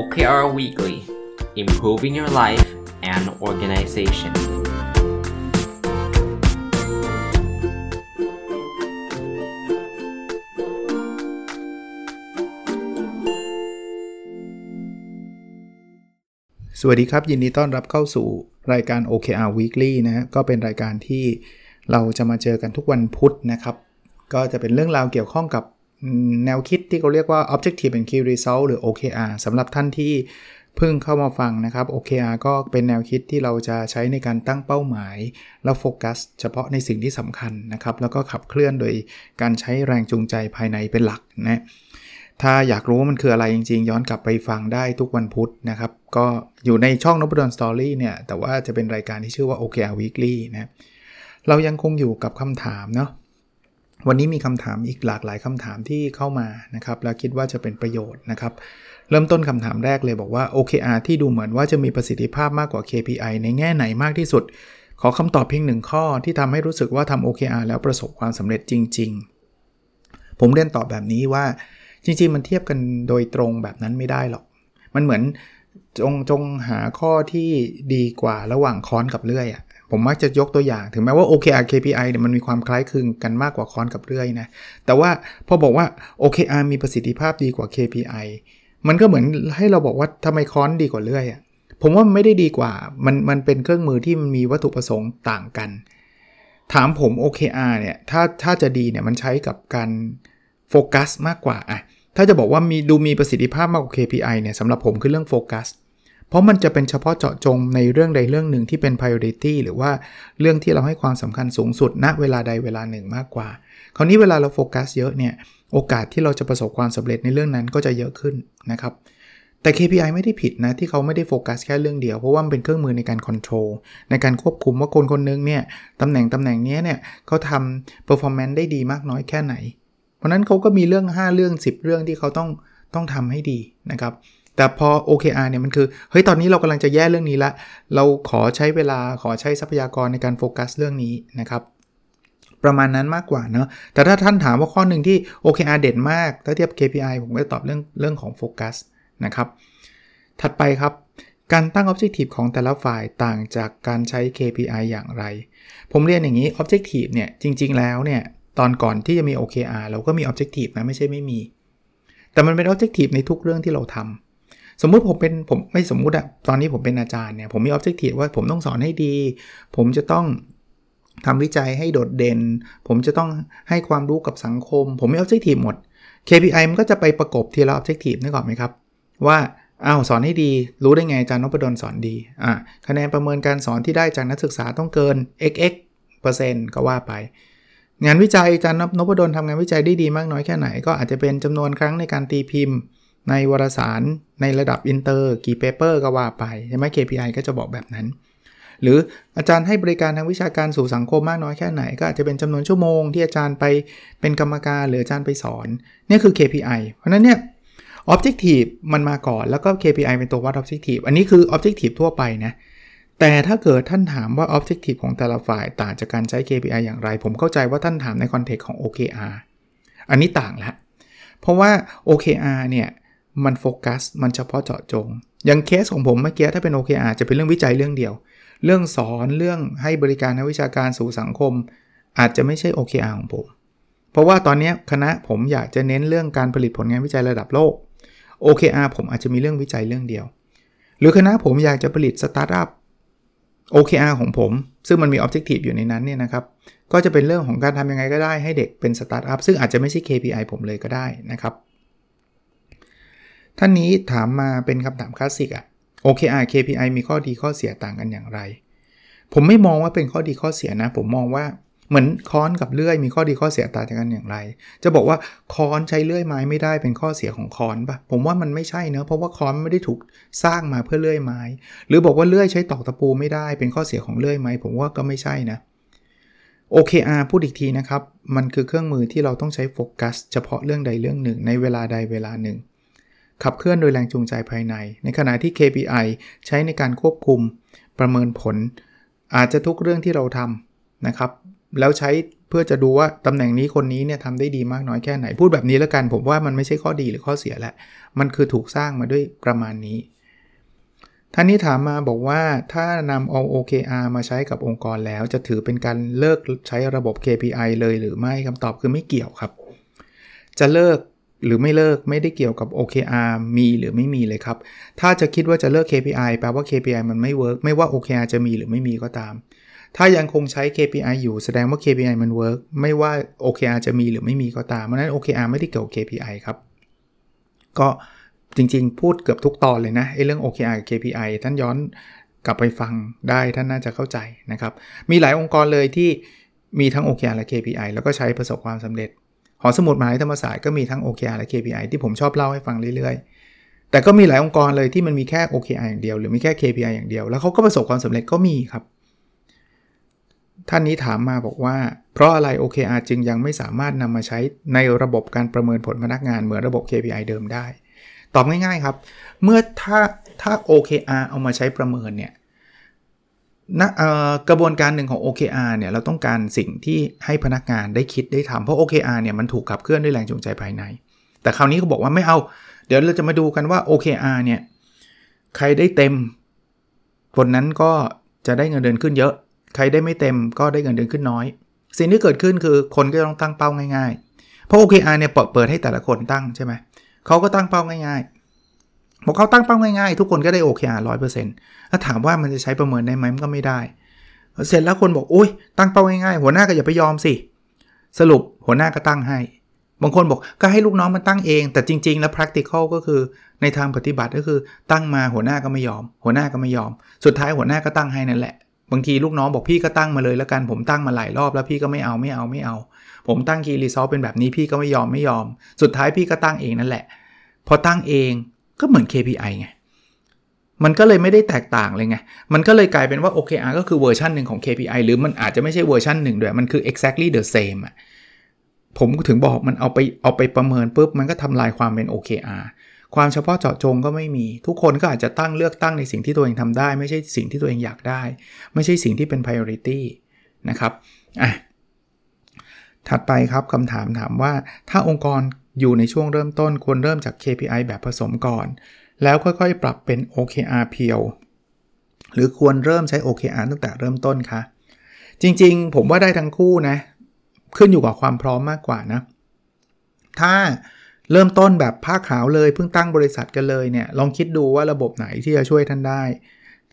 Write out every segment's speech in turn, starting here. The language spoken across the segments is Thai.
OKR Weekly Improving Your Life and Organization สวัสดีครับ ยินดีต้อนรับเข้าสู่รายการ OKR Weekly นะฮะก็เป็นรายการที่เราจะมาเจอกันทุกวันพุธนะครับ ก็จะเป็นเรื่องราวเกี่ยวข้องกับ แนวคิดที่เขาเรียกว่า Objective and Key Result หรือ OKR สำหรับท่านที่เพิ่งเข้ามาฟังนะครับ OKR ก็เป็นแนวคิดที่เราจะใช้ในการตั้งเป้าหมาย แล้วโฟกัส เฉพาะในสิ่งที่สำคัญนะครับ แล้วก็ขับเคลื่อนโดยการใช้แรงจูงใจภายในเป็นหลักนะถ้าอยากรู้ว่ามันคืออะไรจริง ๆ ย้อนกลับไปฟังได้ทุกวันพุธนะครับ ก็อยู่ในช่องนบดอนสตอรี่เนี่ย แต่ว่าจะเป็นรายการที่ชื่อว่า OKR Weekly นะเรายังคงอยู่กับคำถามเนาะ วันนี้มีคำถามอีกหลากหลายคำถามที่เข้ามานะครับ แล้วคิดว่าจะเป็นประโยชน์นะครับ เริ่มต้นคำถามแรกเลยบอกว่า OKR ที่ดูเหมือนว่าจะมีประสิทธิภาพมากกว่า KPI ในแง่ไหนมากที่สุด ขอคำตอบเพียงหนึ่งข้อที่ทำให้รู้สึกว่าทำ OKR แล้วประสบความสำเร็จจริง ๆ ผมเรียนตอบแบบนี้ว่าจริงๆ มันเทียบกันโดยตรงแบบนั้นไม่ได้หรอก มันเหมือนจงจงหาข้อที่ดีกว่าระหว่างค้อนกับเลื่อยอะ่ะ ผมมักจะยกตัวอย่างถึงแม้ว่า OKR KPI เนี่ยมันมีความคล้ายคลึงกันมากกว่าค้อนกับเลื่อยนะ แต่ว่าพอบอกว่า OKR มีประสิทธิภาพดีกว่า KPI มันก็เหมือนให้เราบอกว่าทำไมค้อนดีกว่าเลื่อยอะ่ะผมว่าไม่ได้ดีกว่า มันมันเป็นเครื่องมือที่มันมีวัตถุประสงค์ต่างกัน ถามผม OKR เนี่ยถ้าถ้าจะดีเนี่ยมันใช้กับการโฟกัสมากกว่าอะถ้าจะบอกว่ามีดูมีประสิทธิภาพมากกว่า KPI เนี่ยสำหรับผมคือเรื่องโฟกัส เพราะมันจะเป็นเฉพาะเจาะจงในเรื่องใดเรื่องหนึ่งที่เป็น priority หรือว่าเรื่องที่เราให้ความสำคัญสูงสุดณเวลาใดเวลาหนึ่งมากกว่า คราวนี้เวลาเราโฟกัสเยอะเนี่ยโอกาสที่เราจะประสบความสำเร็จในเรื่องนั้นก็จะเยอะขึ้นนะครับแต่ KPI ไม่ได้ผิดนะที่เขาไม่ได้โฟกัสแค่เรื่องเดียว เพราะว่ามันเป็นเครื่องมือในการ control ในการควบคุมว่าคนคนนึงเนี่ยตำแหน่งตำแหน่งนี้เนี่ยเขาทำ performance ได้ดีมากน้อยแค่ไหน เพราะนั้นเขาก็มีเรื่อง 5 เรื่อง 10 เรื่องที่เขาต้องต้องทำให้ดีนะครับ แต่พอ OKR เนี่ยมันคือ เฮ้ย ตอนนี้เรากำลังจะแย่เรื่องนี้ละ เราขอใช้เวลาขอใช้ทรัพยากรในการโฟกัสเรื่องนี้นะครับ ประมาณนั้นมากกว่าเนาะแต่ถ้าท่านถามว่าข้อหนึ่งที่ OKR เด่นมาก ถ้าเทียบ KPI ผมก็จะตอบเรื่องเรื่องของโฟกัสนะครับ ถัดไปครับการตั้ง Objective ของแต่ละฝ่ายต่างจากการใช้ KPI อย่างไร ผมเรียนอย่างนี้ Objective เนี่ยจริง ๆ แล้วเนี่ยตอนก่อนที่จะมี OKR เราก็มี Objective นะไม่ใช่ไม่มี แต่มันเป็น Objective ในทุกเรื่องที่เราทำ สมมุติผมเป็นผมไม่สมมุติอะตอนนี้ผมเป็นอาจารย์เนี่ยผมมี Objective ว่าผมต้องสอนให้ดี ผมจะต้องทำวิจัยให้โดดเด่น ผมจะต้องให้ความรู้กับสังคม ผมมี Objective หมด KPI มันก็จะไปประกบทีละ Objective นึกออกไหมครับ ว่าอ้าวสอนให้ดี รู้ได้ไงอาจารย์นพดลสอนดีอะคะแนนประเมินการสอนที่ได้จากนักศึกษาต้องเกิน xx เปอร์เซ็นต์ก็ว่าไป งานวิจัยอาจารย์นพดลทำงานวิจัยได้ดีมากน้อยแค่ไหน ก็อาจจะเป็นจำนวนครั้งในการตีพิมพ์ ในวารสารในระดับอินเตอร์กี่ paper ก็ว่าไปใช่ไหม KPI ก็จะบอกแบบนั้น หรืออาจารย์ให้บริการทางวิชาการสู่สังคมมากน้อยแค่ไหน ก็อาจจะเป็นจำนวนชั่วโมงที่อาจารย์ไปเป็นกรรมการหรืออาจารย์ไปสอนนี่คือ KPI เพราะฉะนั้นเนี่ย Objective มันมาก่อนแล้วก็ KPI เป็นตัววัด Objective อันนี้คือ Objective ทั่วไปนะแต่ถ้าเกิดท่านถามว่า Objective ของแต่ละฝ่ายต่างจากการใช้ KPI อย่างไร ผมเข้าใจว่าท่านถามในคอนเทกต์ของ OKR อันนี้ต่างละ เพราะว่า OKR เนี่ย มันโฟกัส มันเฉพาะเจาะจง อย่างเคสของผมเมื่อกี้ถ้าเป็น OKR จะเป็นเรื่องวิจัยเรื่องเดียว เรื่องสอนเรื่องให้บริการนักวิชาการสู่สังคม อาจจะไม่ใช่ OKR ของผม เพราะว่าตอนนี้คณะผมอยากจะเน้นเรื่องการผลิตผลงานวิจัยระดับโลก OKR ผมอาจจะมีเรื่องวิจัยเรื่องเดียว หรือคณะผมอยากจะผลิตสตาร์ทอัพ OKR ของผม ซึ่งมันมี Objective อยู่ในนั้นเนี่ยนะครับก็จะเป็นเรื่องของการทำยังไงก็ได้ให้เด็กเป็นสตาร์ทอัพซึ่งอาจจะไม่ใช่ KPI ผมเลยก็ได้นะครับ ท่านนี้ถามมาเป็นคำถามคลาสสิกอะ OKR KPI มีข้อดีข้อเสียต่างกันอย่างไร ผมไม่มองว่าเป็นข้อดีข้อเสียนะ ผมมองว่าเหมือนค้อนกับเลื่อยมีข้อดีข้อเสียต่างกันอย่างไร จะบอกว่าค้อนใช้เลื่อยไม้ไม่ได้เป็นข้อเสียของค้อนปะผมว่ามันไม่ใช่เนะเพราะว่าค้อนไม่ได้ถูกสร้างมาเพื่อเลื่อยไม้ หรือบอกว่าเลื่อยใช้ตอกตะปูไม่ได้เป็นข้อเสียของเลื่อยไม้ ผมว่าก็ไม่ใช่นะ OKR พูดอีกทีนะครับ มันคือเครื่องมือที่เราต้องใช้โฟกัส เฉพาะเรื่องใดเรื่องหนึ่งในเวลาใดเวลาหนึ่ง ขับเคลื่อนโดยแรงจูงใจภายใน ในขณะที่ KPI ใช้ในการควบคุมประเมินผล อาจจะทุกเรื่องที่เราทำนะครับ แล้วใช้เพื่อจะดูว่าตำแหน่งนี้คนนี้เนี่ยทำได้ดีมากน้อยแค่ไหน พูดแบบนี้แล้วกัน ผมว่ามันไม่ใช่ข้อดีหรือข้อเสียแหละ มันคือถูกสร้างมาด้วยประมาณนี้ ท่านนี้ถามมาบอกว่าถ้านำเอา OKR มาใช้กับองค์กรแล้ว จะถือเป็นการเลิกใช้ระบบ KPI เลยหรือไม่คำตอบคือไม่เกี่ยวครับ จะเลิก หรือไม่เลิกไม่ได้เกี่ยวกับ OKR มีหรือไม่มีเลยครับ ถ้าจะคิดว่าจะเลิก KPI แปลว่า KPI มันไม่ work ไม่ว่า OKR จะมีหรือไม่มีก็ตาม ถ้ายังคงใช้ KPI อยู่แสดงว่า KPI มัน work ไม่ว่า OKR จะมีหรือไม่มีก็ตามเพราะนั้น OKR ไม่ได้เกี่ยวกับ KPI ครับ ก็จริงๆ พูดเกือบทุกตอนเลยนะไอ้เรื่อง OKR กับ KPI ท่านย้อนกลับไปฟังได้ท่านน่าจะเข้าใจนะครับ มีหลายองค์กรเลยที่มีทั้ง OKR และ KPI แล้วก็ใช้ประสบความสำเร็จ หอสมุดมหาวิทยาลัยธรรมศาสตร์ก็มีทั้ง OKR และ KPI ที่ผมชอบเล่าให้ฟังเรื่อยๆ แต่ก็มีหลายองค์กรเลยที่มันมีแค่ OKR อย่างเดียว หรือมีแค่ KPI อย่างเดียว แล้วเขาก็ประสบความสำเร็จก็มีครับ ท่านนี้ถามมาบอกว่า เพราะอะไร OKR จึงยังไม่สามารถนำมาใช้ในระบบการประเมินผลพนักงานเหมือนระบบ KPI เดิมได้ ตอบง่ายๆครับ เมื่อถ้าถ้า OKR เอามาใช้ประเมินเนี่ย นะกระบวนการหนึ่งของ OKR เนี่ยเราต้องการสิ่งที่ให้พนักงานได้คิดได้ทำเพราะ OKR เนี่ยมันถูกขับเคลื่อนด้วยแรงจูงใจภายใน แต่คราวนี้เขาบอกว่าไม่เอา เดี๋ยวเราจะมาดูกันว่า OKR เนี่ยใครได้เต็ม คนนั้นก็จะได้เงินเดือนขึ้นเยอะ ใครได้ไม่เต็มก็ได้เงินเดือนขึ้นน้อย สิ่งที่เกิดขึ้นคือคนก็ต้องตั้งเป้าง่ายๆ เพราะ OKR เนี่ยเปิดให้แต่ละคนตั้งใช่ไหมเขาก็ตั้งเป้าง่ายๆ พอเขาตั้งเป้าง่ายๆ ทุกคนก็ได้ OKR 100%แล้วถามว่ามันจะใช้ประเมินได้ไหมมันก็ไม่ได้ เสร็จแล้วคนบอกโอ้ยตั้งเป้าง่ายๆ หัวหน้าก็อย่าไปยอมสิ สรุปหัวหน้าก็ตั้งให้ บางคนบอกก็ให้ลูกน้องมันตั้งเอง แต่จริง ๆ แล้ว practical ก็คือในทางปฏิบัติก็คือตั้งมาหัวหน้าก็ไม่ยอม หัวหน้าก็ไม่ยอม สุดท้ายหัวหน้าก็ตั้งให้นั่นแหละ บางทีลูกน้องบอกพี่ก็ตั้งมาเลยแล้วกันผมตั้งมาหลายรอบแล้วพี่ก็ไม่เอาไม่เอาไม่เอา ผมตั้งคีรีซอเป็นแบบนี้พี่ก็ไม่ยอมไม่ยอม สุดท้ายพี่ก็ตั้งเองนั่นแหละ พอตั้งเอง ก็เหมือน KPI ไง มันก็เลยไม่ได้แตกต่างเลยไง มันก็เลยกลายเป็นว่า OKR ก็คือเวอร์ชันหนึ่งของ KPI หรือมันอาจจะไม่ใช่เวอร์ชันหนึ่งด้วย มันคือ exactly the same อะผมถึงบอกมันเอาไปเอาไปประเมินปุ๊บ มันก็ทำลายความเป็น OKR ความเฉพาะเจาะจงก็ไม่มี ทุกคนก็อาจจะตั้งเลือกตั้งในสิ่งที่ตัวเองทำได้ ไม่ใช่สิ่งที่ตัวเองอยากได้ ไม่ใช่สิ่งที่เป็น priority นะครับอะถัดไปครับคำถามถามว่าถ้าองค์กร อยู่ในช่วงเริ่มต้นควรเริ่มจาก KPI แบบผสมก่อน แล้วค่อยๆ ปรับเป็น OKR เพียว หรือควรเริ่มใช้ OKR ตั้งแต่เริ่มต้นคะจริงๆ ผมว่าได้ทั้งคู่นะ ขึ้นอยู่กับความพร้อมมากกว่านะ ถ้าเริ่มต้นแบบผ้าขาวเลยเพิ่งตั้งบริษัทกันเลยเนี่ยลองคิดดูว่าระบบไหนที่จะช่วยท่านได้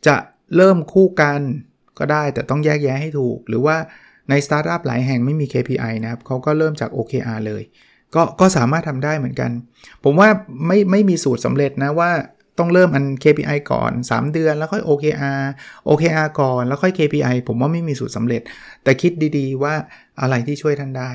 จะเริ่มคู่กันก็ได้แต่ต้องแยกแยะให้ถูก หรือว่าในสตาร์ทอัพหลายแห่งไม่มี KPI นะครับเขาก็เริ่มจาก OKR เลย ก็ก็สามารถทำได้เหมือนกัน ผมว่าไม่ไม่มีสูตรสำเร็จนะว่าต้องเริ่มอัน KPI ก่อน 3 เดือนแล้วค่อย OKR OKR ก่อนแล้วค่อย KPI ผมว่าไม่มีสูตรสำเร็จ แต่คิดดีๆว่าอะไรที่ช่วยท่านได้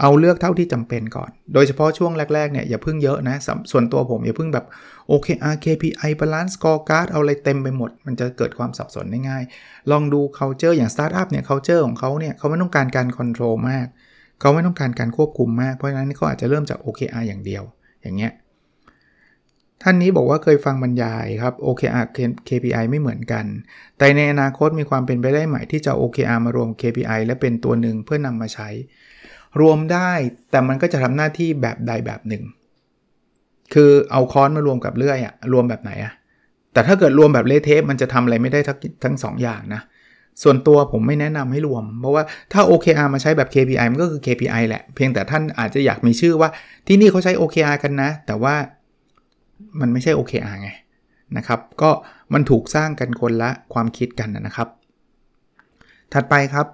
เอาเลือกเท่าที่จำเป็นก่อน โดยเฉพาะช่วงแรกๆเนี่ยอย่าพึ่งเยอะนะส่วนตัวผมอย่าพึ่งแบบ OKR KPI Balance Scorecard เอาอะไรเต็มไปหมด มันจะเกิดความสับสนได้ง่าย ลองดู culture อย่าง startup เนี่ย culture ของเขาเนี่ยเขาไม่ต้องการการ control มากเขาไม่ต้องการการควบคุมมากเพราะฉะนั้นเขาอาจจะเริ่มจาก OKR อย่างเดียวอย่างเงี้ยท่านนี้บอกว่าเคยฟังบรรยายครับ OKR KPI ไม่เหมือนกัน แต่ในอนาคตมีความเป็นไปได้ไหม่ที่จะ OKR มารวม KPI และเป็นตัวหนึ่งเพื่อนำมาใช้ รวมได้แต่มันก็จะทำหน้าที่แบบใดแบบหนึ่ง คือเอาค้อนมารวมกับเลื่อยอะรวมแบบไหนอะแต่ถ้าเกิดรวมแบบเลเทะมันจะทำอะไรไม่ได้ทั้งทั้งสองอย่างนะ ส่วนตัวผมไม่แนะนำให้รวม เพราะว่าถ้า OKR มาใช้แบบ KPI มันก็คือ KPI แหละ เพียงแต่ท่านอาจจะอยากมีชื่อว่าที่นี่เขาใช้ OKR กันนะ แต่ว่ามันไม่ใช่ OKR ไงนะครับ ก็มันถูกสร้างกันคนละความคิดกันนะครับ ถัดไปครับ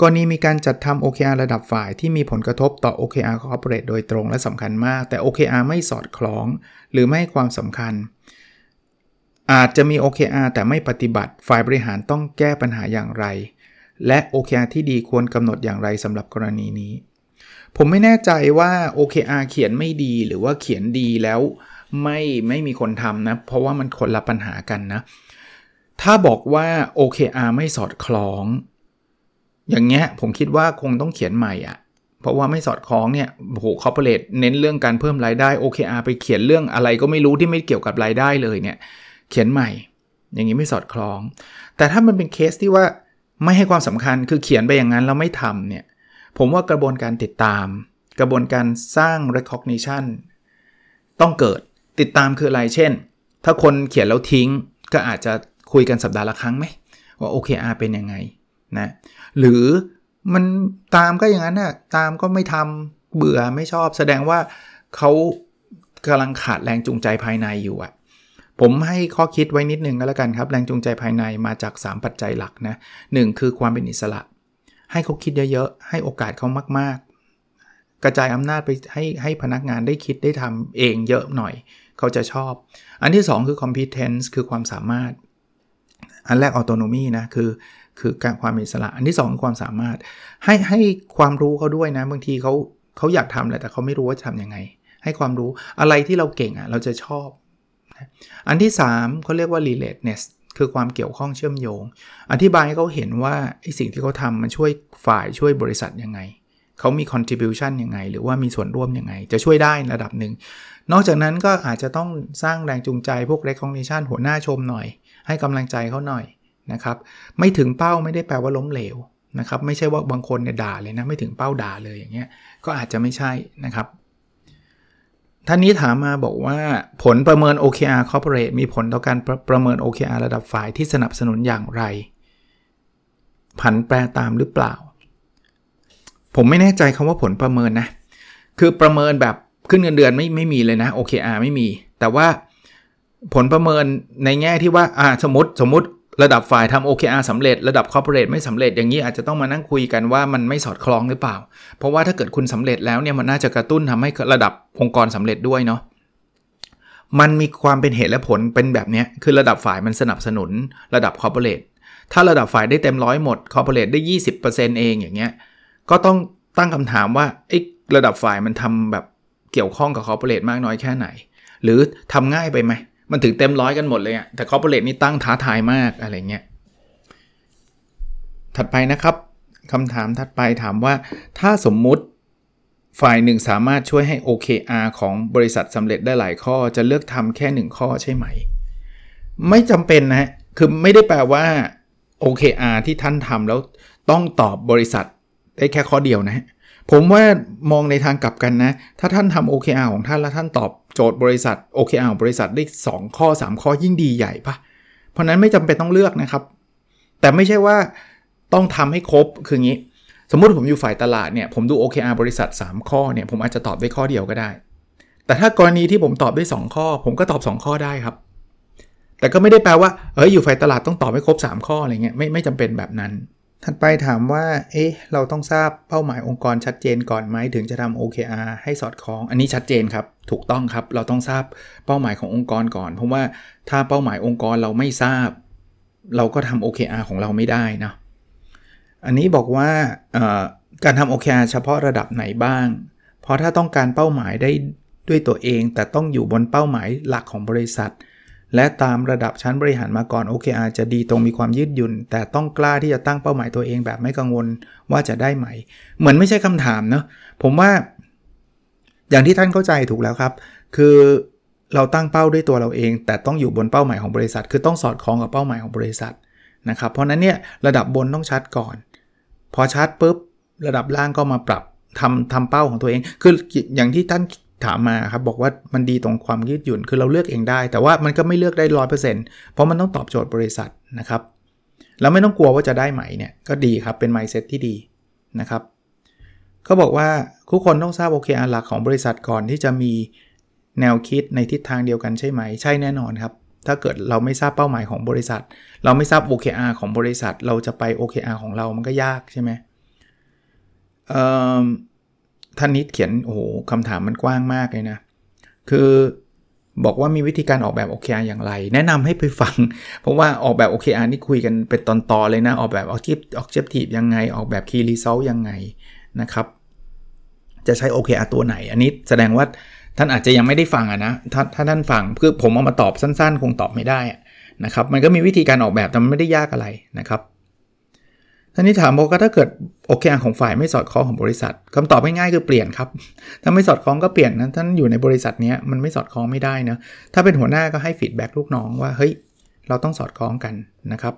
กรณีมีการจัดทำ OKR ระดับฝ่ายที่มีผลกระทบต่อ OKR Corporate โดยตรงและสำคัญมาก แต่ OKR ไม่สอดคล้อง หรือไม่ให้ความสำคัญ อาจจะมี OKR แต่ไม่ปฏิบัติฝ่ายบริหารต้องแก้ปัญหาอย่างไร และ OKR ที่ดีควรกำหนดอย่างไรสำหรับกรณีนี้ ผมไม่แน่ใจว่า OKR เขียนไม่ดีหรือว่าเขียนดีแล้วไม่ไม่มีคนทำนะ เพราะว่ามันคนละปัญหากันนะ ถ้าบอกว่า OKR ไม่สอดคล้อง อย่างเงี้ยผมคิดว่าคงต้องเขียนใหม่อะ่ะเพราะว่าไม่สอดคล้องเนี่ยโห corporate เน้นเรื่องการเพิ่มรายได้ OKR ไปเขียนเรื่องอะไรก็ไม่รู้ที่ไม่เกี่ยวกับรายได้เลยเนี่ย เขียนใหม่ อย่างนี้ไม่สอดคล้อง แต่ถ้ามันเป็นเคสที่ว่าไม่ให้ความสำคัญคือเขียนไปอย่างนั้นแล้วไม่ทำเนี่ย ผมว่ากระบวนการติดตาม กระบวนการสร้าง recognition ต้องเกิดติดตามคืออะไร เช่น ถ้าคนเขียนแล้วทิ้ง ก็อาจจะคุยกันสัปดาห์ละครั้งไหมว่า OKR เป็นยังไงนะหรือมันตามก็อย่างนั้นนะตามก็ไม่ทำเบื่อไม่ชอบ แสดงว่าเขากำลังขาดแรงจูงใจภายในอยู่อะ ผมให้ข้อคิดไว้นิดนึงก็แล้วกันครับ แรงจูงใจภายในมาจาก 3 ปัจจัยหลักนะหคือความเป็นอิสระ ให้เขาคิดเยอะๆ ให้โอกาสเขามากๆ กระจายอำนาจไปให้ให้พนักงานได้คิดได้ทำเองเยอะหน่อย เขาจะชอบ อันที่ 2 คือ competence คือความสามารถ อันแรก autonomy นะคือคือการความอิสระ อันที่2คือความสามารถ ให้ให้ความรู้เขาด้วยนะบางทีเขาเขาอยากทำแหละแต่เขาไม่รู้ว่าจะทำยังไง ให้ความรู้อะไรที่เราเก่งอะ่ะเราจะชอบ อันที่3เขาเรียกว่า relatedness คือความเกี่ยวข้องเชื่อมโยง อธิบายให้เขาเห็นว่าไอสิ่งที่เขาทำมันช่วยฝ่ายช่วยบริษัทยังไง เขามี contribution ยังไง หรือว่ามีส่วนร่วมยังไง จะช่วยได้ระดับหนึ่ง นอกจากนั้นก็อาจจะต้องสร้างแรงจูงใจพวก recognition หัวหน้าชมหน่อย ให้กำลังใจเขาหน่อยนะครับ ไม่ถึงเป้าไม่ได้แปลว่าล้มเหลวนะครับ ไม่ใช่ว่าบางคนเนี่ยด่าเลยนะ ไม่ถึงเป้าด่าเลยอย่างเงี้ย ก็อาจจะไม่ใช่นะครับ ท่านนี้ถามมาบอกว่าผลประเมิน OKR Corporate มีผลต่อการประประเมิน OKR ระดับฝ่ายที่สนับสนุนอย่างไร ผันแปรตามหรือเปล่า ผมไม่แน่ใจคำว่าผลประเมินนะ คือประเมินแบบขึ้นเงินเดือนไม่ไม่มีเลยนะ OKR ไม่มี แต่ว่าผลประเมินในแง่ที่ว่าอ่าสมมติสมมติ ระดับฝ่ายทำ OKR สำเร็จระดับคอร์ปอเรทไม่สำเร็จอย่างนี้อาจจะต้องมานั่งคุยกันว่ามันไม่สอดคล้องหรือเปล่า เพราะว่าถ้าเกิดคุณสำเร็จแล้วเนี่ยมันน่าจะกระตุ้นทำให้ระดับองค์กรสำเร็จด้วยเนาะมันมีความเป็นเหตุและผลเป็นแบบนี้คือระดับฝ่ายมันสนับสนุนระดับ corporate ถ้าระดับฝ่ายได้เต็มร้อยหมด corporate ได้ 20%เองอย่างเงี้ยก็ต้องตั้งคำถามว่าไอ้ระดับฝ่ายมันทำแบบเกี่ยวข้องกับ corporate มากน้อยแค่ไหน หรือทำง่ายไปไหม มันถึงเต็มร้อยกันหมดเลยอะแต่ corporate นี่ตั้งท้าทายมากอะไรเงี้ย ถัดไปนะครับคำถามถัดไปถามว่าถ้าสมมุติฝ่ายหนึ่งสามารถช่วยให้ OKR ของบริษัทสำเร็จได้หลายข้อ จะเลือกทำแค่ 1 ข้อใช่ไหม ไม่จำเป็นนะคือไม่ได้แปลว่า OKR ที่ท่านทำแล้วต้องตอบบริษัทได้แค่ข้อเดียวนะ ผมว่ามองในทางกลับกันนะ ถ้าท่านทำ OKR ของท่านแล้วท่านตอบโจทย์บริษัท OKR ของบริษัทได้ 2 ข้อ 3 ข้อยิ่งดีใหญ่ปะเพราะนั้นไม่จำเป็นต้องเลือกนะครับ แต่ไม่ใช่ว่าต้องทำให้ครบคืองี้ สมมุติผมอยู่ฝ่ายตลาดเนี่ยผมดู OKR บริษัท 3 ข้อเนี่ยผมอาจจะตอบได้ข้อเดียวก็ได้ แต่ถ้ากรณีที่ผมตอบได้ 2 ข้อ ผมก็ตอบ 2 ข้อได้ครับ แต่ก็ไม่ได้แปลว่าเอออยู่ฝ่ายตลาดต้องตอบให้ครบ 3 ข้ออะไรเงี้ยไม่ไม่จำเป็นแบบนั้น ถัดไปถามว่า เอ๊ะ เราต้องทราบเป้าหมายองค์กรชัดเจนก่อนไหมถึงจะทำ OKR ให้สอดคล้อง อันนี้ชัดเจนครับ ถูกต้องครับ เราต้องทราบเป้าหมายขององค์กรก่อน เพราะว่าถ้าเป้าหมายองค์กรเราไม่ทราบ เราก็ทำ OKR ของเราไม่ได้นะ อันนี้บอกว่าการทำ OKR เฉพาะระดับไหนบ้าง เพราะถ้าต้องการเป้าหมายได้ด้วยตัวเอง แต่ต้องอยู่บนเป้าหมายหลักของบริษัท และตามระดับชั้นบริหารมาก่อน OKR จะดีตรงมีความยืดหยุ่น แต่ต้องกล้าที่จะตั้งเป้าหมายตัวเองแบบไม่กังวลว่าจะได้ไหม เหมือนไม่ใช่คำถามเนาะผมว่า อย่างที่ท่านเข้าใจถูกแล้วครับ คือเราตั้งเป้าด้วยตัวเราเอง แต่ต้องอยู่บนเป้าหมายของบริษัท คือต้องสอดคล้องกับเป้าหมายของบริษัทนะครับเพราะนั้นเนี่ยระดับบนต้องชัดก่อน พอชัดปุ๊บระดับล่างก็มาปรับทำทำเป้าของตัวเอง คืออย่างที่ท่าน ถามมาครับบอกว่ามันดีตรงความยืดหยุ่นคือเราเลือกเองได้ แต่ว่ามันก็ไม่เลือกได้ร้อยเปอร์เซ็นต์เพราะมันต้องตอบโจทย์บริษัทนะครับแล้วไม่ต้องกลัวว่าจะได้ไหมเนี่ยก็ดีครับเป็นไมซ์เซ็ตที่ดีนะครับเขาบอกว่าทุกคนต้องทราบโอเคอาหลักของบริษัทก่อนที่จะมีแนวคิดในทิศทางเดียวกันใช่ไหม ใช่แน่นอนครับ ถ้าเกิดเราไม่ทราบเป้าหมายของบริษัท เราไม่ทราบ OKR ของบริษัท เราจะไป OKR ของเรามันก็ยากใช่ไหม ท่านนิดเขียนโอ้โหคำถามมันกว้างมากเลยนะ คือบอกว่ามีวิธีการออกแบบ OKR อย่างไร แนะนำให้ไปฟัง เพราะว่าออกแบบ OKR นี่คุยกันเป็นตอนๆเลยนะ ออกแบบ Objective ยังไง ออกแบบ Key Result ยังไงนะครับ จะใช้ OKR ตัวไหน อันนี้แสดงว่าท่านอาจจะยังไม่ได้ฟังอะนะถ้าถ้าท่านฟังคือผมเอามาตอบสั้นๆ คงตอบไม่ได้นะครับ มันก็มีวิธีการออกแบบแต่มันไม่ได้ยากอะไรนะครับ ท่านนี้ถามบอกว่าถ้าเกิดโอเคของฝ่ายไม่สอดคล้องของบริษัทคำตอบง่ายๆคือเปลี่ยนครับ ถ้าไม่สอดคล้องก็เปลี่ยนนะท่านอยู่ในบริษัทนี้มันไม่สอดคล้องไม่ได้นะถ้าเป็นหัวหน้าก็ให้ฟีดแบ็กลูกน้องว่าเฮ้ยเราต้องสอดคล้องกันนะครับ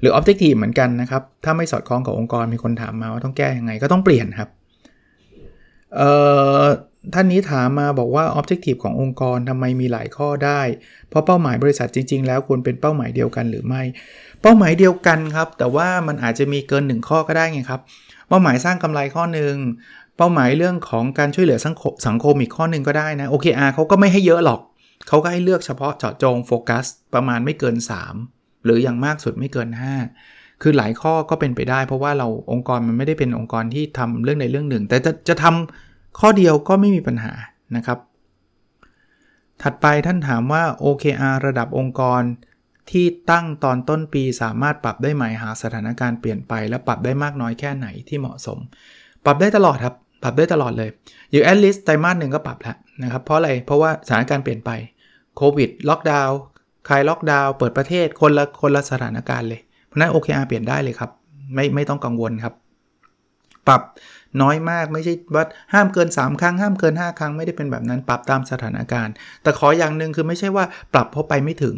หรือออบเจกตีเหมือนกันนะครับถ้าไม่สอดคล้องกับองค์กรมีคนถามมาว่าต้องแก้ยังไงก็ต้องเปลี่ยนครับเอ่อท่านนี้ถามมาบอกว่า Objective ขององค์กรทำไมมีหลายข้อได้ เพราะเป้าหมายบริษัทจริง ๆ แล้วควรเป็นเป้าหมายเดียวกันหรือไม่ เป้าหมายเดียวกันครับ แต่ว่ามันอาจจะมีเกิน 1 ข้อก็ได้ไงครับ เป้าหมายสร้างกำไรข้อหนึ่งเป้าหมายเรื่องของการช่วยเหลือสังคมสังคมอีกข้อหนึ่งก็ได้นะ OKR เขาก็ไม่ให้เยอะหรอก เขาก็ให้เลือกเฉพาะเจาะจงโฟกัสประมาณไม่เกิน 3 หรืออย่างมากสุดไม่เกิน 5 คือหลายข้อก็เป็นไปได้ เพราะว่าเราองค์กรมันไม่ได้เป็นองค์กรที่ทำเรื่องใดเรื่องหนึ่ง แต่จะจะทำข้อเดียวก็ไม่มีปัญหานะครับ ถัดไปท่านถามว่า OKR ระดับองค์กร ที่ตั้งตอนต้นปีสามารถปรับได้ไหมหากสถานการณ์เปลี่ยนไปและปรับได้มากน้อยแค่ไหนที่เหมาะสม ปรับได้ตลอดครับ ปรับได้ตลอดเลย อยู่ at least ไตรมาสหนึ่งก็ปรับแล้วนะครับเพราะอะไรเพราะว่าสถานการณ์เปลี่ยนไปโควิดล็อกดาวน์คลายล็อกดาวน์เปิดประเทศคนละคนละสถานการณ์เลย เพราะนั้น OKR เปลี่ยนได้เลยครับ ไม่ไม่ต้องกังวลครับ ปรับน้อยมากไม่ใช่ว่าห้ามเกิน 3 ครั้ง ห้ามเกิน 5 ครั้งไม่ได้เป็นแบบนั้น ปรับตามสถานการณ์ แต่ขออย่างหนึ่งคือไม่ใช่ว่าปรับเพราะไปไม่ถึง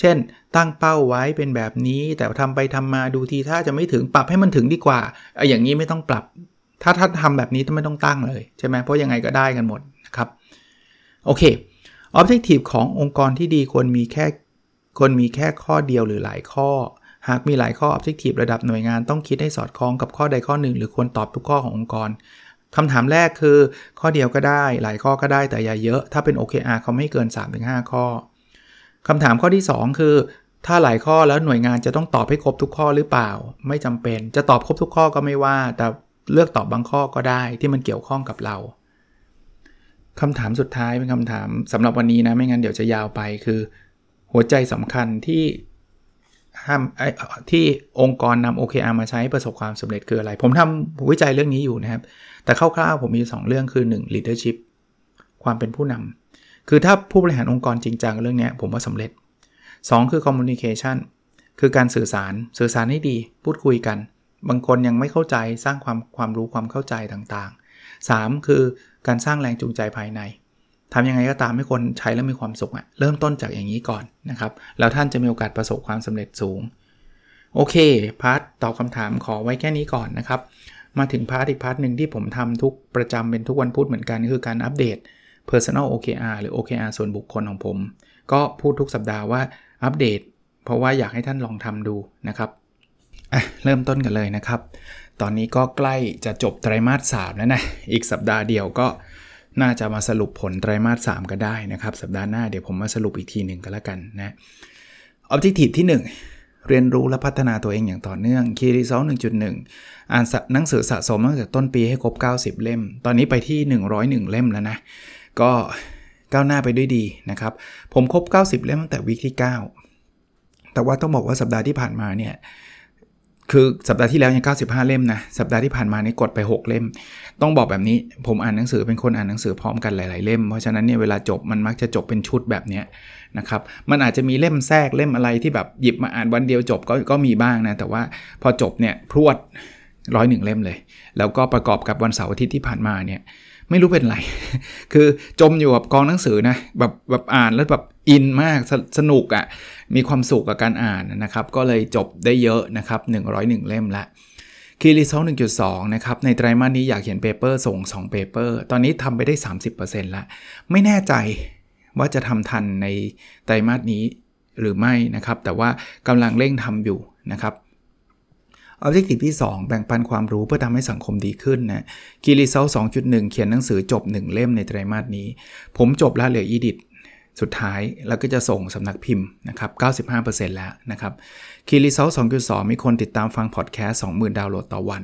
เช่น ตั้งเป้าไว้เป็นแบบนี้ แต่ทำไปทำมาดูทีถ้าจะไม่ถึงปรับให้มันถึงดีกว่าไอ้อย่างนี้ไม่ต้องปรับ ถ้าถ้าทำแบบนี้ต้องไม่ต้องตั้งเลยใช่ไหมเพราะยังไงก็ได้กันหมดนะครับโอเค Objective ขององค์กรที่ดีควรมีแค่ควรมีแค่ข้อเดียวหรือหลายข้อ หากมีหลายข้อ Objective ระดับหน่วยงานต้องคิดให้สอดคล้องกับข้อใดข้อหนึ่ง หรือควรตอบทุกข้อขององค์กรคำถามแรกคือ ข้อเดียวก็ได้ หลายข้อก็ได้แต่อย่าเยอะ ถ้าเป็น OKR เขาไม่เกิน 3-5 ข้อ คำถามข้อที่ 2 คือ ถ้าหลายข้อแล้วหน่วยงานจะต้องตอบให้ครบทุกข้อหรือเปล่า ไม่จำเป็น จะตอบครบทุกข้อก็ไม่ว่า แต่เลือกตอบบางข้อก็ได้ที่มันเกี่ยวข้องกับเราคำถามสุดท้ายเป็นคำถามสำหรับวันนี้นะไม่งั้นเดี๋ยวจะยาวไปคือ หัวใจสำคัญที่ห้ามที่องค์กรนำ OKR มาใช้ประสบความสำเร็จคืออะไร ผมทำวิจัยเรื่องนี้อยู่นะครับ แต่คร่าวๆผมมี 2 เรื่องคือ 1 leadership ความเป็นผู้นำ คือถ้าผู้บริหารองค์กรจริงจังเรื่องนี้ผมว่าสำเร็จ 2 คือ communication คือการสื่อสารสื่อสารให้ดีพูดคุยกัน บางคนยังไม่เข้าใจสร้างความความรู้ความเข้าใจต่างๆ 3 คือการสร้างแรงจูงใจภายในทำยังไงก็ตามให้คนใช้แล้วมีความสุขอะเริ่มต้นจากอย่างนี้ก่อนนะครับ แล้วท่านจะมีโอกาสประสบความสำเร็จสูง โอเค part ตอบคำถามขอไว้แค่นี้ก่อนนะครับ มาถึง part อีก part หนึ่งที่ผมทำทุกประจำเป็นทุกวันพุธเหมือนกัน คือการอัปเดต Personal OKR หรือ OKR ส่วนบุคคลของผม ก็พูดทุกสัปดาห์ว่าอัปเดต เพราะว่าอยากให้ท่านลองทำดูนะครับเริ่มต้นกันเลยนะครับ ตอนนี้ก็ใกล้จะจบไตรมาสสามแล้วนะ อีกสัปดาห์เดียวก็น่าจะมาสรุปผลไตรมาส3ก็ได้นะครับ สัปดาห์หน้าเดี๋ยวผมมาสรุปอีกทีหนึ่งก็แล้วกันนะ Objective ที่ 1 เรียนรู้และพัฒนาตัวเองอย่างต่อเนื่อง Key Result 1.1 อ่านหนังสือสะสมตั้งแต่ต้นปีให้ครบ 90 เล่ม ตอนนี้ไปที่ 101 เล่มแล้วนะ ก็ก้าวหน้าไปด้วยดีนะครับ ผมครบ 90 เล่มตั้งแต่วีคที่ 9 แต่ว่าต้องบอกว่าสัปดาห์ที่ผ่านมาเนี่ยคือสัปดาห์ที่แล้วยัง95 เล่มนะ สัปดาห์ที่ผ่านมานี่กดไป 6 เล่ม ต้องบอกแบบนี้ ผมอ่านหนังสือเป็นคนอ่านหนังสือพร้อมกันหลาย ๆ เล่ม เพราะฉะนั้นเนี่ยเวลาจบมันมักจะจบเป็นชุดแบบนี้นะครับ มันอาจจะมีเล่มแทรกเล่มอะไรที่แบบหยิบมาอ่านวันเดียวจบก็ก็มีบ้างนะ แต่ว่าพอจบเนี่ยพรวดร้อยหนึ่งเล่มเลย แล้วก็ประกอบกับวันเสาร์อาทิตย์ที่ผ่านมาเนี่ย ไม่รู้เป็นไร คือจมอยู่กับกองหนังสือนะแบบแบบอ่านแล้วแบบอินมากสสนุกอะ่ะมีความสุขกับการอ่านนะครับ ก็เลยจบได้เยอะนะครับ 101 เล่มละ key result 1.2 นะครับ ในไตรมาสนี้อยากเขียน paper ส่ง 2 paper ตอนนี้ทำไปได้ 30%ละไม่แน่ใจว่าจะทำทันในไตรมาสนี้หรือไม่นะครับ แต่ว่ากำลังเร่งทำอยู่นะครับ objective ที่2 แบ่งปันความรู้เพื่อทำให้สังคมดีขึ้นนะ key result สองจะเขียนหนังสือจบ 1 เล่มในไตรมาสนี้ ผมจบแล้วเหลือ edit สุดท้ายแล้วก็จะส่งสำนักพิมพ์นะครับ 95%แล้วนะครับ key result 2.2 มีคนติดตามฟังพอดแคสต์ 20,000 ดาวน์โหลดต่อวัน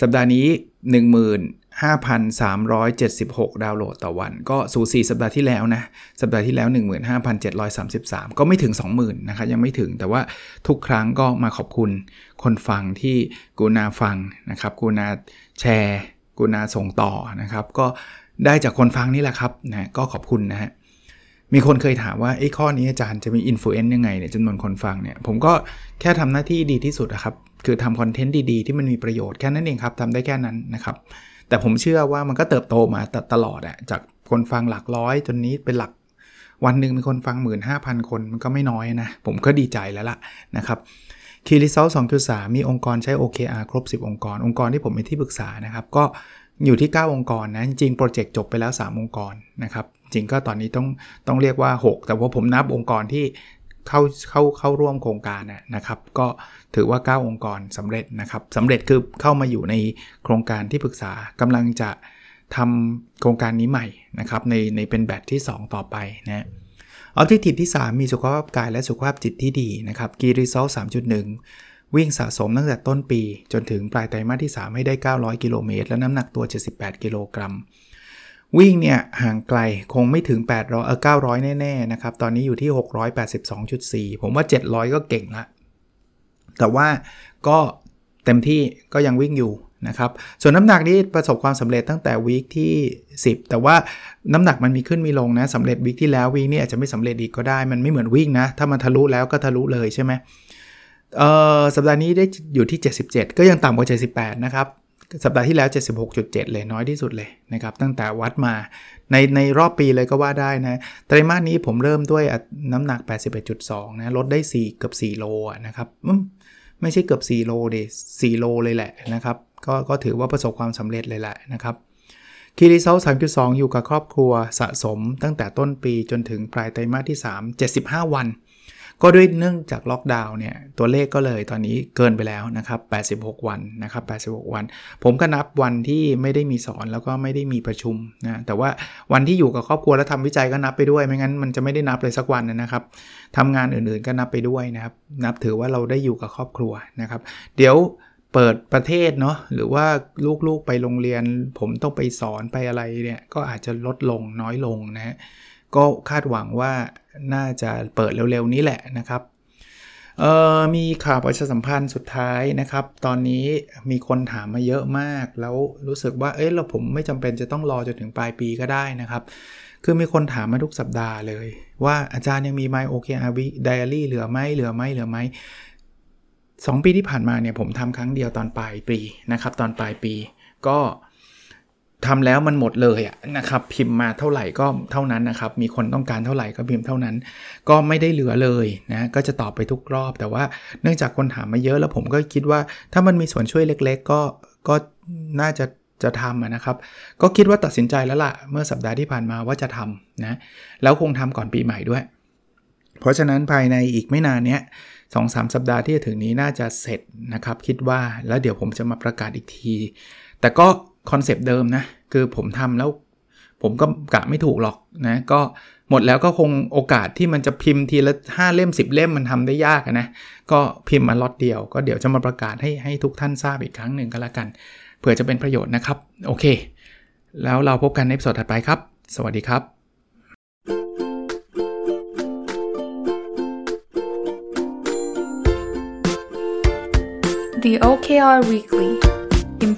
สัปดาห์นี้ 15,376 ดาวน์โหลดต่อวัน ก็สูสีสัปดาห์ที่แล้วนะ สัปดาห์ที่แล้ว 15,733 ก็ไม่ถึง 20,000นะครับยังไม่ถึงแต่ว่าทุกครั้งก็มาขอบคุณคนฟังที่กูนาฟังนะครับกูนาแชร์กูนาส่งต่อนะครับ ก็ได้จากคนฟังนี่แหละครับนะก็ขอบคุณนะฮะมีคนเคยถามว่าไอ้ข้อนี้อาจารย์จะมี influence ยังไงเนี่ยจำนวนคนฟังเนี่ย ผมก็แค่ทำหน้าที่ดีที่สุดนะครับ คือทำคอนเทนต์ดีๆ ที่มันมีประโยชน์แค่นั้นเองครับทำได้แค่นั้นนะครับ แต่ผมเชื่อว่ามันก็เติบโตมาตลอดอะจากคนฟังหลักร้อย จนนี้เป็นหลักวันหนึ่งมีคนฟัง 15,000 คนมันก็ไม่น้อยนะ ผมก็ดีใจแล้วล่ะนะครับคีรีเซล2.3 มีองค์กรใช้ OKR ครบ 10 องค์กร องค์กรที่ผมเป็นที่ปรึกษานะครับ ก็อยู่ที่ 9 องค์กรนะ จริงโปรเจกต์จบไปแล้ว 3 องค์กรนะครับ จริงก็ตอนนี้ต้องต้องเรียกว่า 6 แต่ว่าผมนับองค์กรที่ เข้าเข้าเข้าร่วมโครงการนะครับ ก็ถือว่า 9 องค์กรสำเร็จนะครับสำเร็จคือเข้ามาอยู่ในโครงการที่ปรึกษากำลังจะทำโครงการนี้ใหม่นะครับในในเป็นแบตที่ 2 ต่อไปนะออบเจกตีที่ 3 มีสุขภาพกายและสุขภาพจิตที่ดีนะครับกีรีซล3.1 วิ่งสะสมตั้งแต่ต้นปี จนถึงปลายไตรมาสที่ 3 ให้ได้ 900 กิโลเมตร และน้ำหนักตัว 78 กิโลกรัม วิ่งเนี่ยห่างไกลคงไม่ถึง 800เออ900 แน่ ๆ นะครับ ตอนนี้อยู่ที่ 682.4 ผมว่า 700 ก็เก่งละแต่ว่าก็เต็มที่ก็ยังวิ่งอยู่นะครับ ส่วนน้ำหนักนี้ประสบความสำเร็จตั้งแต่วีคที่ 10 แต่ว่าน้ำหนักมันมีขึ้นมีลงนะสำเร็จวีคที่แล้ววีคนี้อาจจะไม่สำเร็จอีกก็ได้ มันไม่เหมือนวิ่งนะ ถ้ามันทะลุแล้วก็ทะลุเลยใช่ไหมเออสัปดาห์นี้ได้อยู่ที่ 77 ก็ยังต่ำกว่า 78 นะครับ สัปดาห์ที่แล้ว 76.7 เลยน้อยที่สุดเลยนะครับตั้งแต่วัดมาในในรอบปีเลยก็ว่าได้นะไตรมาสนี้ผมเริ่มด้วยน้ำหนัก 81.2 นะลดได้ 4 เกือบ 4 โลนะครับไม่ใช่เกือบ 4 โลได้ 4โลเลยแหละนะครับก็ก็ถือว่าประสบความสำเร็จเลยแหละนะครับ key result 3.2 อยู่กับครอบครัวสะสมตั้งแต่ต้นปีจนถึงปลายไตรมาสที่ 3 75 วัน ก็ด้วยเนื่องจากล็อกดาวน์เนี่ยตัวเลขก็เลยตอนนี้เกินไปแล้วนะครับ 86 วันนะครับ 86 วัน ผมก็นับวันที่ไม่ได้มีสอนแล้วก็ไม่ได้มีประชุมนะแต่ว่าวันที่อยู่กับครอบครัวแล้วทำวิจัยก็นับไปด้วย ไม่งั้นมันจะไม่ได้นับเลยสักวันนะครับทำงานอื่นๆก็นับไปด้วยนะครับนับถือว่าเราได้อยู่กับครอบครัวนะครับ เดี๋ยวเปิดประเทศเนาะหรือว่าลูกๆไปโรงเรียน ผมต้องไปสอนไปอะไรเนี่ยก็อาจจะลดลงน้อยลงนะ ก็คาดหวังว่าน่าจะเปิดเร็วๆนี้แหละนะครับเออมีข่าวประชาสัมพันธ์สุดท้ายนะครับ ตอนนี้มีคนถามมาเยอะมาก แล้วรู้สึกว่า เอ้ยเราผมไม่จำเป็นจะต้องรอจนถึงปลายปีก็ได้นะครับ คือมีคนถามมาทุกสัปดาห์เลย ว่าอาจารย์ยังมี My OKR Week Diary เหลือไหมเหลือไหมเหลือไหมสองปีที่ผ่านมาเนี่ยผมทำครั้งเดียวตอนปลายปีนะครับ ตอนปลายปี ก็ ทำแล้วมันหมดเลยะนะครับพิมพ์มาเท่าไหร่ก็เท่านั้นนะครับ มีคนต้องการเท่าไหร่ก็พิมพ์เท่านั้น ก็ไม่ได้เหลือเลยนะก็จะตอบไปทุกรอบ แต่ว่าเนื่องจากคนถามมาเยอะแล้วผมก็คิดว่าถ้ามันมีส่วนช่วยเล็ก ๆ ก็ก็น่าจะจะทำนะครับ ก็คิดว่าตัดสินใจแล้วละ่ะ เมื่อสัปดาห์ที่ผ่านมาว่าจะทำนะ แล้วคงทำก่อนปีใหม่ด้วย เพราะฉะนั้นภายในอีกไม่นานเนี้ยสองสามสัปดาห์ที่จะถึงนี้น่าจะเสร็จนะครับ คิดว่าแล้วเดี๋ยวผมจะมาประกาศอีกที แต่ก็ คอนเซปต์เดิมนะ คือผมทำแล้วผมก็กะไม่ถูกหรอกนะก็หมดแล้วก็คงโอกาสที่มันจะพิมพ์ทีละ 5 เล่ม 10 เล่มมันทำได้ยากนะ ก็พิมพ์มาล็อตเดียว ก็เดี๋ยวจะมาประกาศให้ให้ทุกท่านทราบอีกครั้งหนึ่งก็แล้วกัน เผื่อจะเป็นประโยชน์นะครับ โอเค แล้วเราพบกันในสดถัดไปครับ สวัสดีครับ The OKR Weekly